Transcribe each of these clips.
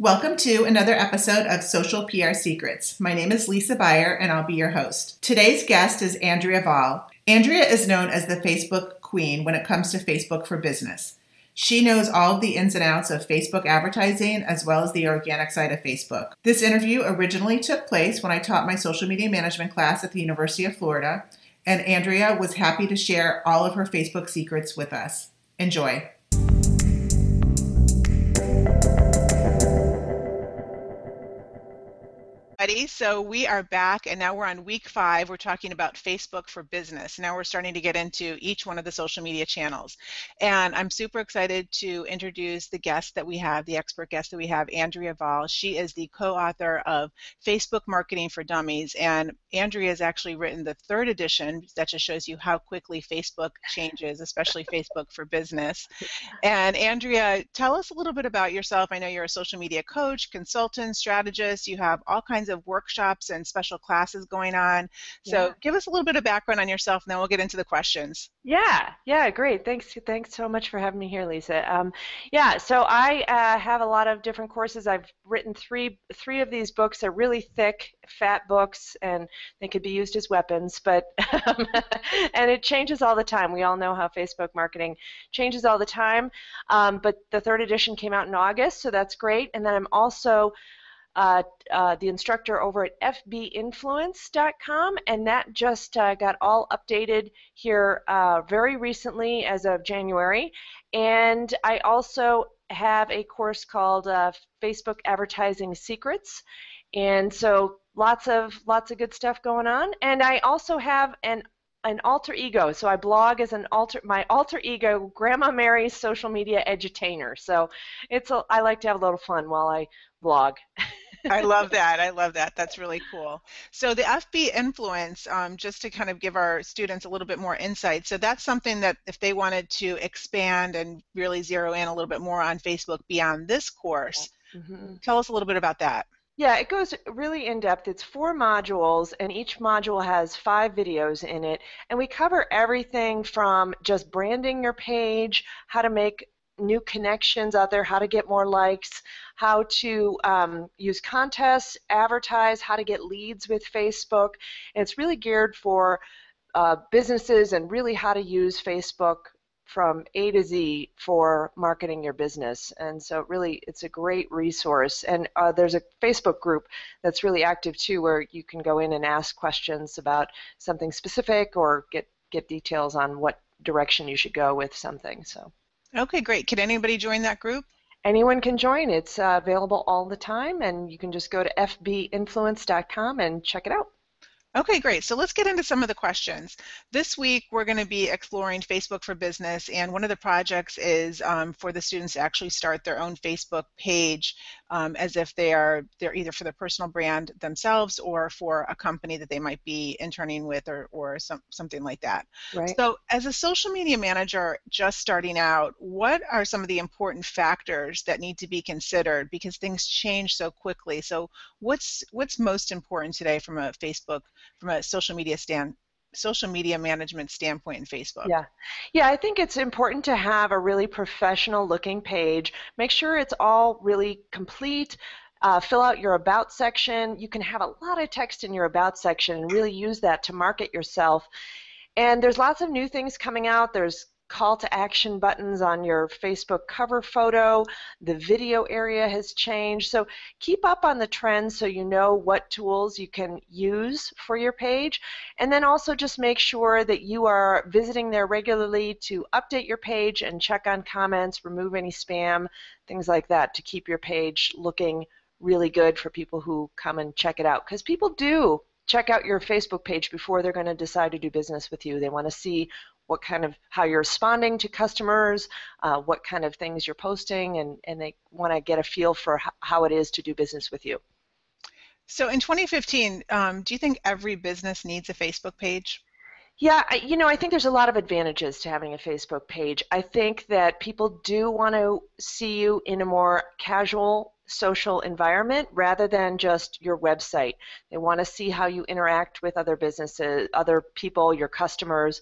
Welcome to another episode of Social PR Secrets. My name is Lisa Buyer and I'll be your host. Today's guest is Andrea Vahl. Andrea is known as the Facebook queen when it comes to Facebook for business. She knows all of the ins and outs of Facebook advertising as well as the organic side of Facebook. This interview originally took place when I taught my social media management class at the University of Florida, and Andrea was happy to share all of her Facebook secrets with us. Enjoy. Everybody. So we are back, and now we're on week five. We're talking about Facebook for Business. Now we're starting to get into each one of the social media channels. And I'm super excited to introduce the guest that we have, the expert guest that we have, Andrea Vahl. She is the co author of Facebook Marketing for Dummies. And Andrea has actually written the third edition that just shows you how quickly Facebook changes, especially Facebook for Business. And Andrea, tell us a little bit about yourself. I know you're a social media coach, consultant, strategist. You have all kinds of workshops and special classes going on. So yeah. give us a little bit of background on yourself, and then we'll get into the questions. Yeah, yeah, great. Thanks, thanks so much for having me here, Lisa. Um, yeah, so I uh, have a lot of different courses. I've written three three of these books. They're really thick, fat books, and they could be used as weapons. But um, and it changes all the time. We all know how Facebook marketing changes all the time. Um, but the third edition came out in August, so that's great. And then I'm also uh, uh, the instructor over at fbinfluence.com, and that just uh, got all updated here uh, very recently as of January. And I also have a course called uh, Facebook Advertising Secrets, and so lots of lots of good stuff going on. And I also have an an alter ego. So I blog as an alter my alter ego, Grandma Mary's social media edutainer. So it's a, I like to have a little fun while I blog. I love that. I love that. That's really cool. So the FB influence, um, just to kind of give our students a little bit more insight. So that's something that if they wanted to expand and really zero in a little bit more on Facebook beyond this course, mm-hmm. tell us a little bit about that. Yeah, it goes really in depth. It's four modules, and each module has five videos in it. And we cover everything from just branding your page, how to make new connections out there, how to get more likes, how to um, use contests, advertise, how to get leads with Facebook. And it's really geared for uh, businesses and really how to use Facebook from A to Z for marketing your business. And so really it's a great resource. And uh, there's a Facebook group that's really active too where you can go in and ask questions about something specific or get, get details on what direction you should go with something. So. Okay, great. Can anybody join that group? Anyone can join. It's uh, available all the time, and you can just go to fbinfluence.com and check it out. Okay, great. So let's get into some of the questions. This week we're going to be exploring Facebook for Business, and one of the projects is um, for the students to actually start their own Facebook page um, as if they are they're either for their personal brand themselves or for a company that they might be interning with or, or some, something like that. Right. So as a social media manager just starting out, what are some of the important factors that need to be considered because things change so quickly? So what's what's most important today from a Facebook from a social media stand social media management standpoint in Facebook? Yeah. Yeah, I think it's important to have a really professional looking page. Make sure it's all really complete. Uh, fill out your about section. You can have a lot of text in your about section and really use that to market yourself. And there's lots of new things coming out. There's call to action buttons on your Facebook cover photo. The video area has changed. So keep up on the trends so you know what tools you can use for your page. And then also just make sure that you are visiting there regularly to update your page and check on comments, remove any spam, things like that to keep your page looking really good for people who come and check it out. Because people do check out your Facebook page before they're going to decide to do business with you. They want to see what kind of how you're responding to customers, uh, what kind of things you're posting, and, and they want to get a feel for how it is to do business with you. So in 2015, um, do you think every business needs a Facebook page? Yeah, I, you know, I think there's a lot of advantages to having a Facebook page. I think that people do want to see you in a more casual social environment rather than just your website. They want to see how you interact with other businesses, other people, your customers,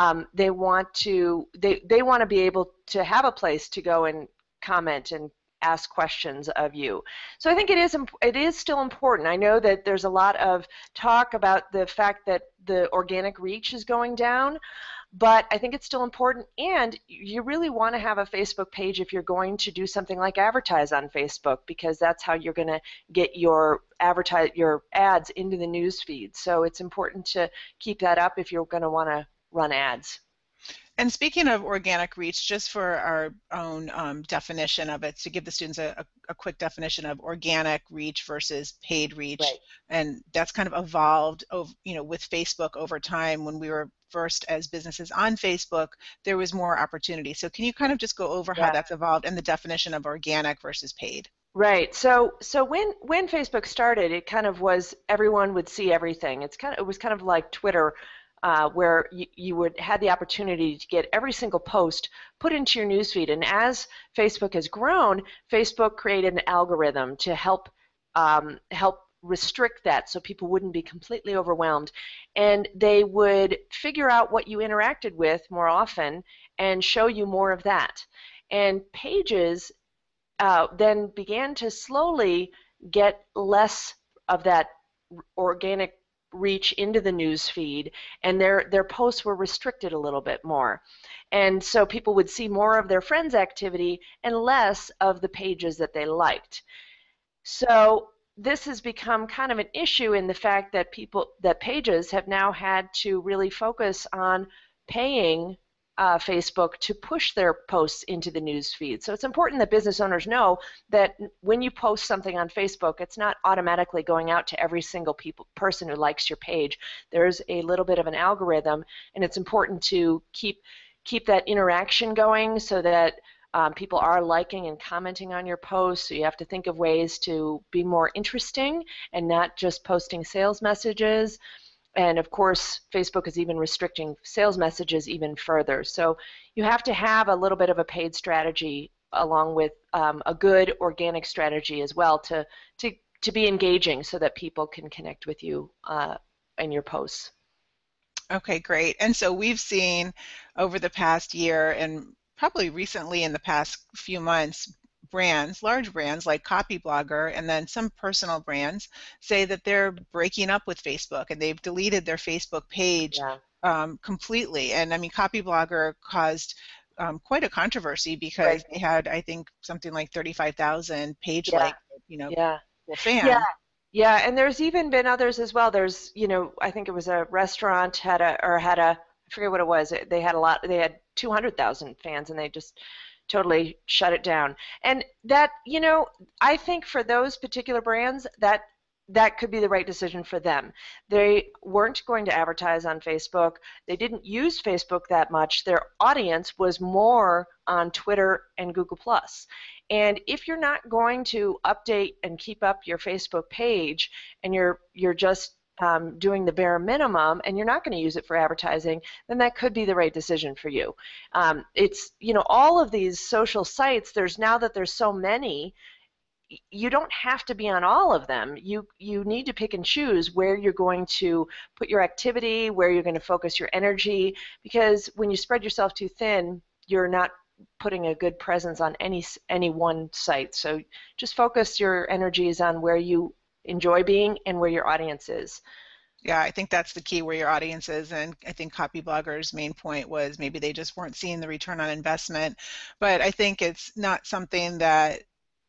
um, they want to they, they want to be able to have a place to go and comment and ask questions of you. So I think it is it is still important. I know that there's a lot of talk about the fact that the organic reach is going down, but I think it's still important and you really want to have a Facebook page if you're going to do something like advertise on Facebook because that's how you're going to get your advertise your ads into the news feed. So it's important to keep that up if you're going to want to run ads. And speaking of organic reach, just for our own um, definition of it, to give the students a, a, quick definition of organic reach versus paid reach, right. and that's kind of evolved, over, you know, with Facebook over time. When we were first as businesses on Facebook, there was more opportunity. So can you kind of just go over yeah. how that's evolved and the definition of organic versus paid? Right. So so when when Facebook started, it kind of was everyone would see everything. It's kind of it was kind of like Twitter uh, where you, you would had the opportunity to get every single post put into your newsfeed. And as Facebook has grown, Facebook created an algorithm to help um, help restrict that so people wouldn't be completely overwhelmed. And they would figure out what you interacted with more often and show you more of that. And pages uh, then began to slowly get less of that organic reach into the news feed and their their posts were restricted a little bit more. And so people would see more of their friends activity and less of the pages that they liked. So this has become kind of an issue in the fact that people that pages have now had to really focus on paying uh, Facebook to push their posts into the news feed. So it's important that business owners know that when you post something on Facebook, it's not automatically going out to every single people, person who likes your page. There's a little bit of an algorithm, and it's important to keep keep that interaction going so that um, people are liking and commenting on your posts. So you have to think of ways to be more interesting and not just posting sales messages and of course facebook is even restricting sales messages even further. So you have to have a little bit of a paid strategy along with um, a good organic strategy as well to to to be engaging so that people can connect with you uh, in your posts. Okay great. And so we've seen over the past year and probably recently in the past few months brands, large brands like Copyblogger, and then some personal brands say that they're breaking up with Facebook and they've deleted their Facebook page yeah. um, completely. And I mean, Copyblogger caused um, quite a controversy because right. they had, I think, something like 35,000 page yeah. like, you know, yeah. fans. Yeah. Yeah, and there's even been others as well. There's, you know, I think it was a restaurant had a or had a I forget what it was. They had a lot. They had 200,000 fans, and they just totally shut it down. And that, you know, I think for those particular brands, that that could be the right decision for them. They weren't going to advertise on Facebook. They didn't use Facebook that much. Their audience was more on Twitter and Google Plus. And if you're not going to update and keep up your Facebook page and you're you're just um, doing the bare minimum and you're not going to use it for advertising, then that could be the right decision for you. Um, it's, you know, all of these social sites, there's now that there's so many, you don't have to be on all of them. You you need to pick and choose where you're going to put your activity, where you're going to focus your energy because when you spread yourself too thin, you're not putting a good presence on any any one site. So just focus your energies on where you enjoy being and where your audience is. Yeah, I think that's the key where your audience is. And I think Copyblogger's main point was maybe they just weren't seeing the return on investment. But I think it's not something that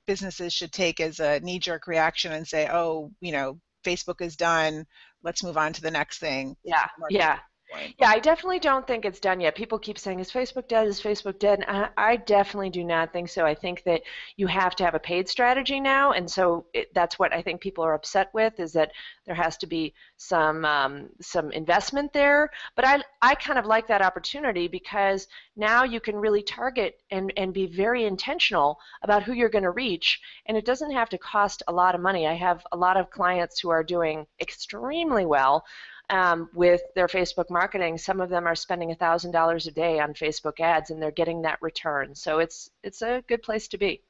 businesses should take as a knee jerk reaction and say, oh, you know, Facebook is done. Let's move on to the next thing. Yeah, yeah point. Yeah, I definitely don't think it's done yet. People keep saying, "Is Facebook dead? Is Facebook dead?" I, I, definitely do not think so. I think that you have to have a paid strategy now, and so it, that's what I think people are upset with is that there has to be some um, some investment there. But I I kind of like that opportunity because now you can really target and and be very intentional about who you're going to reach, and it doesn't have to cost a lot of money. I have a lot of clients who are doing extremely well um, with their Facebook marketing, some of them are spending $1,000 a day on Facebook ads and they're getting that return. So it's, it's a good place to be.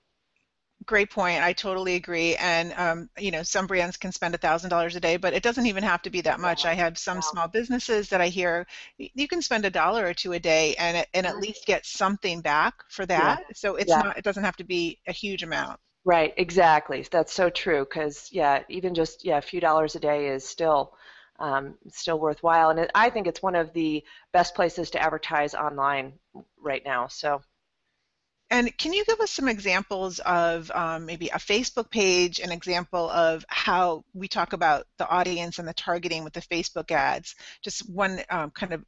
Great point. I totally agree. And um, you know, some brands can spend a thousand dollars a day, but it doesn't even have to be that much. I have some small businesses that I hear you can spend a dollar or two a day and and at least get something back for that. Yeah. So it's yeah. not. It doesn't have to be a huge amount. Right. Exactly. That's so true. Because yeah, even just yeah, a few dollars a day is still. Um, still worthwhile, and it, I think it's one of the best places to advertise online right now. So and can you give us some examples of um, maybe a Facebook page, an example of how we talk about the audience and the targeting with the Facebook ads? Just one um, kind of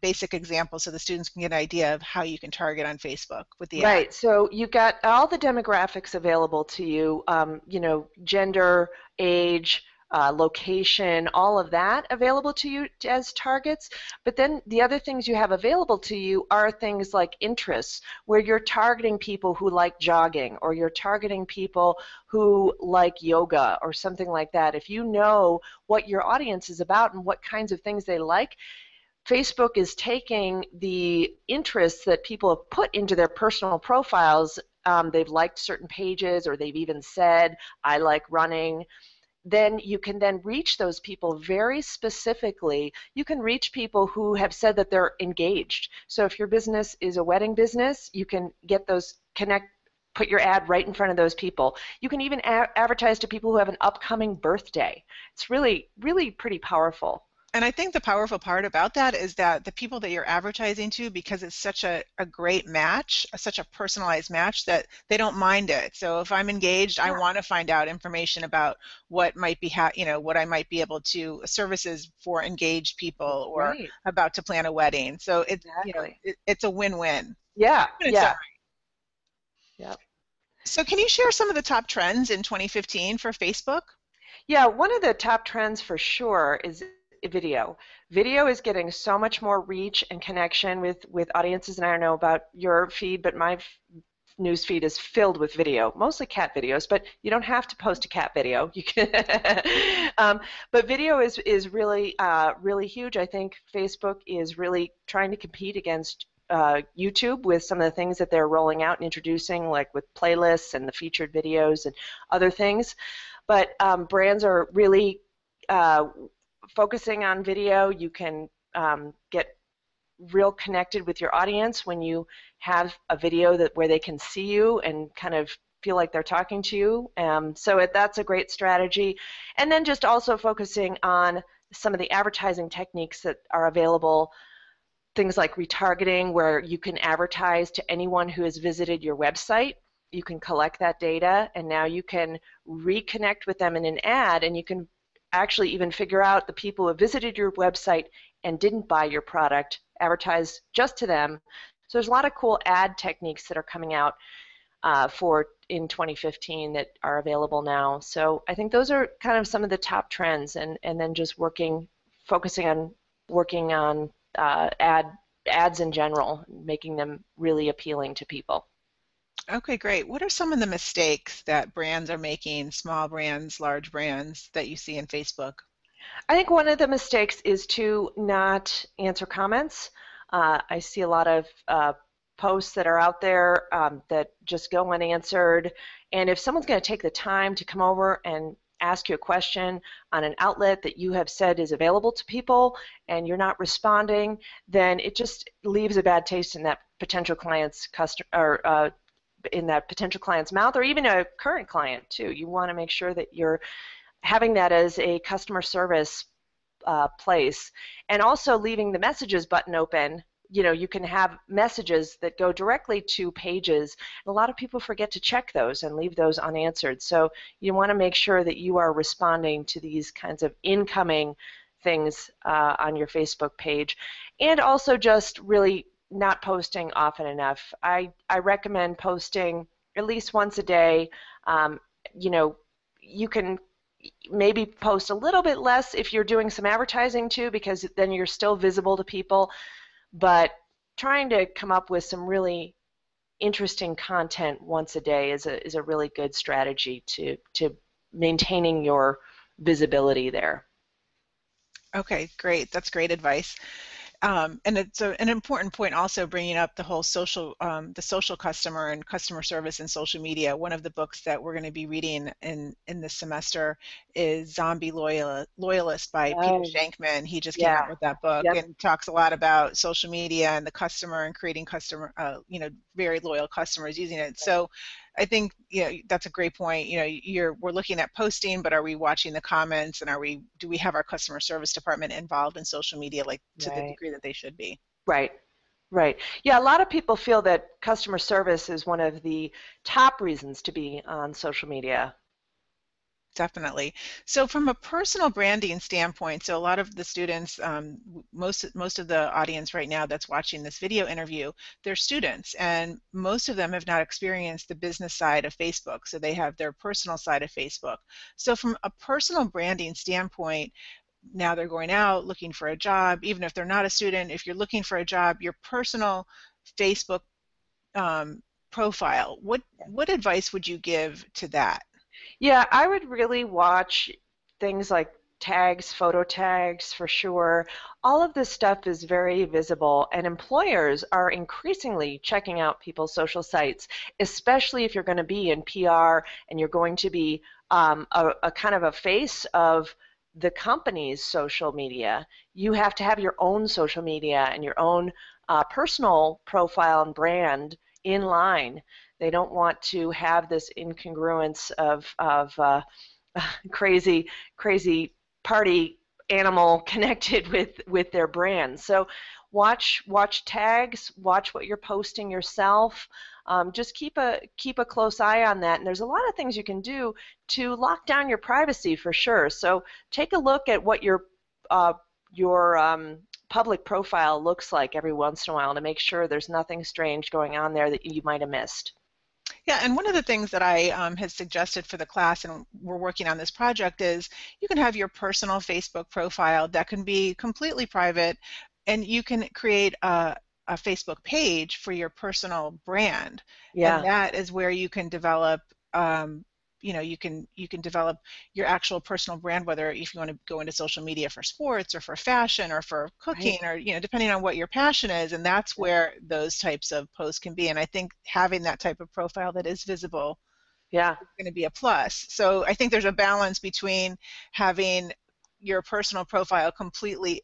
basic example so the students can get an idea of how you can target on Facebook with the right. So you've got all the demographics available to you. Um, you know, gender, age, uh, location, all of that available to you as targets. But then the other things you have available to you are things like interests, where you're targeting people who like jogging, or you're targeting people who like yoga, or something like that. If you know what your audience is about and what kinds of things they like, Facebook is taking the interests that people have put into their personal profiles. Um, they've liked certain pages, or they've even said, I like running then you can then reach those people very specifically. You can reach people who have said that they're engaged. So if your business is a wedding business, you can get those connect put your ad right in front of those people. You can even a- advertise to people who have an upcoming birthday. It's really really pretty powerful. And I think the powerful part about that is that the people that you're advertising to, because it's such a, a great match, such a personalized match, that they don't mind it. So if I'm engaged, yeah. I want to find out information about what might be, ha- you know, what I might be able to uh, services for engaged people or right. about to plan a wedding. So it's, exactly. you know, it, it's a win-win. Yeah. Yeah. Yep. So can you share some of the top trends in 2015 for Facebook? Yeah, one of the top trends for sure is video. Video is getting so much more reach and connection with, with audiences, and I don't know about your feed, but my news feed is filled with video, mostly cat videos, but you don't have to post a cat video. You can, um, but video is is really uh, really huge. I think Facebook is really trying to compete against uh, YouTube with some of the things that they're rolling out and introducing, like with playlists and the featured videos and other things. But um, brands are really uh, focusing on video, you can um, get real connected with your audience when you have a video that where they can see you and kind of feel like they're talking to you. Um, so it, that's a great strategy. And then just also focusing on some of the advertising techniques that are available. Things like retargeting, where you can advertise to anyone who has visited your website. You can collect that data, and now you can reconnect with them in an ad, and you can actually even figure out the people who visited your website and didn't buy your product, advertise just to them. So there's a lot of cool ad techniques that are coming out uh, for in 2015 that are available now. So I think those are kind of some of the top trends, and and then just working, focusing on working on uh, ad ads in general, making them really appealing to people. Okay, great. What are some of the mistakes that brands are making, small brands, large brands, that you see in Facebook? I think one of the mistakes is to not answer comments. Uh, I see a lot of uh, posts that are out there um, that just go unanswered. And if someone's going to take the time to come over and ask you a question on an outlet that you have said is available to people and you're not responding, then it just leaves a bad taste in that potential client's customer or uh, in that potential client's mouth or even a current client too. You want to make sure that you're having that as a customer service uh, place and also leaving the messages button open you know you can have messages that go directly to pages a lot of people forget to check those and leave those unanswered so you want to make sure that you are responding to these kinds of incoming things uh, on your facebook page and also just really not posting often enough. I, I recommend posting at least once a day. Um, you know, you can maybe post a little bit less if you're doing some advertising too, because then you're still visible to people. But trying to come up with some really interesting content once a day is a is a really good strategy to to maintaining your visibility there. Okay, great. That's great advice. Um, and it's a, an important point also bringing up the whole social um, the social customer and customer service and social media. One of the books that we're going to be reading in in this semester is zombie Loyal, loyalist by oh, peter shankman. He just came yeah. out with that book yep. and talks a lot about social media and the customer and creating customer uh, you know very loyal customers using it. So I think you know that's a great point. You know, you're we're looking at posting, but are we watching the comments and are we do we have our customer service department involved in social media like to right. the degree that they should be? Right. Right. Yeah, a lot of people feel that customer service is one of the top reasons to be on social media definitely. So from a personal branding standpoint, so a lot of the students, um, most most of the audience right now that's watching this video interview, they're students, and most of them have not experienced the business side of Facebook. So they have their personal side of Facebook. So from a personal branding standpoint, now they're going out looking for a job. Even if they're not a student, if you're looking for a job, your personal Facebook um, profile, what what advice would you give to that? Yeah, I would really watch things like tags, photo tags for sure. All of this stuff is very visible, and employers are increasingly checking out people's social sites, especially if you're going to be in PR and you're going to be um, a, a kind of a face of the company's social media. You have to have your own social media and your own uh, personal profile and brand in line. They don't want to have this incongruence of, of uh, crazy, crazy party animal connected with, with their brand. So watch watch tags, watch what you're posting yourself. Um, just keep a keep a close eye on that. And there's a lot of things you can do to lock down your privacy for sure. So take a look at what your uh, your um, public profile looks like every once in a while to make sure there's nothing strange going on there that you might have missed. Yeah, and one of the things that I um, had suggested for the class, and we're working on this project, is you can have your personal Facebook profile that can be completely private, and you can create a, a Facebook page for your personal brand. Yeah. And that is where you can develop um, you know you can you can develop your actual personal brand whether if you want to go into social media for sports or for fashion or for cooking right. or you know depending on what your passion is and that's where those types of posts can be and i think having that type of profile that is visible yeah is going to be a plus so i think there's a balance between having your personal profile completely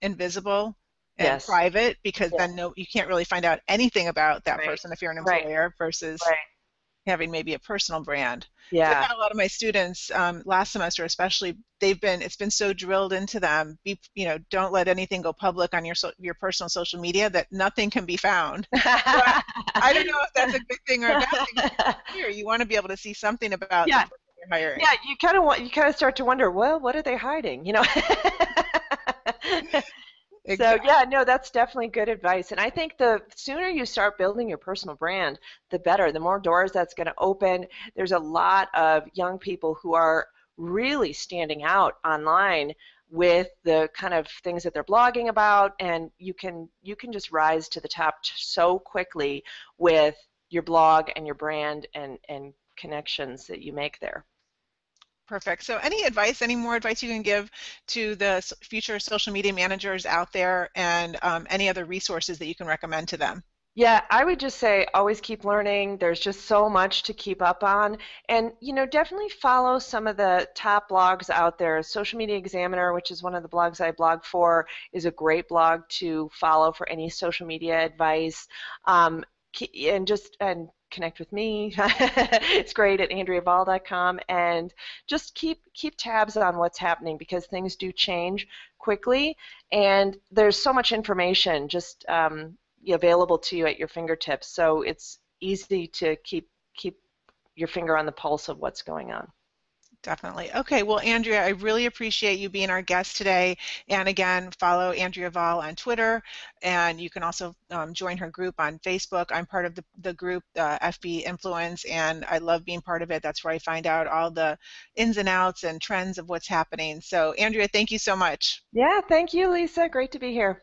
invisible and yes. private because yes. then no you can't really find out anything about that right. person if you're an employer right. versus right having maybe a personal brand. Yeah. I've had a lot of my students um, last semester, especially, they've been it's been so drilled into them. Be you know, don't let anything go public on your so, your personal social media that nothing can be found. so I, I, don't know if that's a good thing or a bad thing. Here, you want to be able to see something about yeah. Yeah, you kind of want you kind of start to wonder, well, what are they hiding? You know. Exactly. So yeah, no, that's definitely good advice. And I think the sooner you start building your personal brand, the better. The more doors that's going to open. There's a lot of young people who are really standing out online with the kind of things that they're blogging about and you can you can just rise to the top so quickly with your blog and your brand and and connections that you make there. Perfect. So any advice, any more advice you can give to the future social media managers out there and um, any other resources that you can recommend to them? Yeah, I would just say always keep learning. There's just so much to keep up on. And, you know, definitely follow some of the top blogs out there. Social Media Examiner, which is one of the blogs I blog for, is a great blog to follow for any social media advice. Um, and just and connect with me. it's great at andreavahl.com and just keep keep tabs on what's happening because things do change quickly and there's so much information just um, available to you at your fingertips. So it's easy to keep keep your finger on the pulse of what's going on. Definitely. Okay, well, Andrea, I really appreciate you being our guest today. And again, follow Andrea Vahl on Twitter, and you can also um, join her group on Facebook. I'm part of the, the group, uh, FB Influence, and I love being part of it. That's where I find out all the ins and outs and trends of what's happening. So, Andrea, thank you so much. Yeah, thank you, Lisa. Great to be here.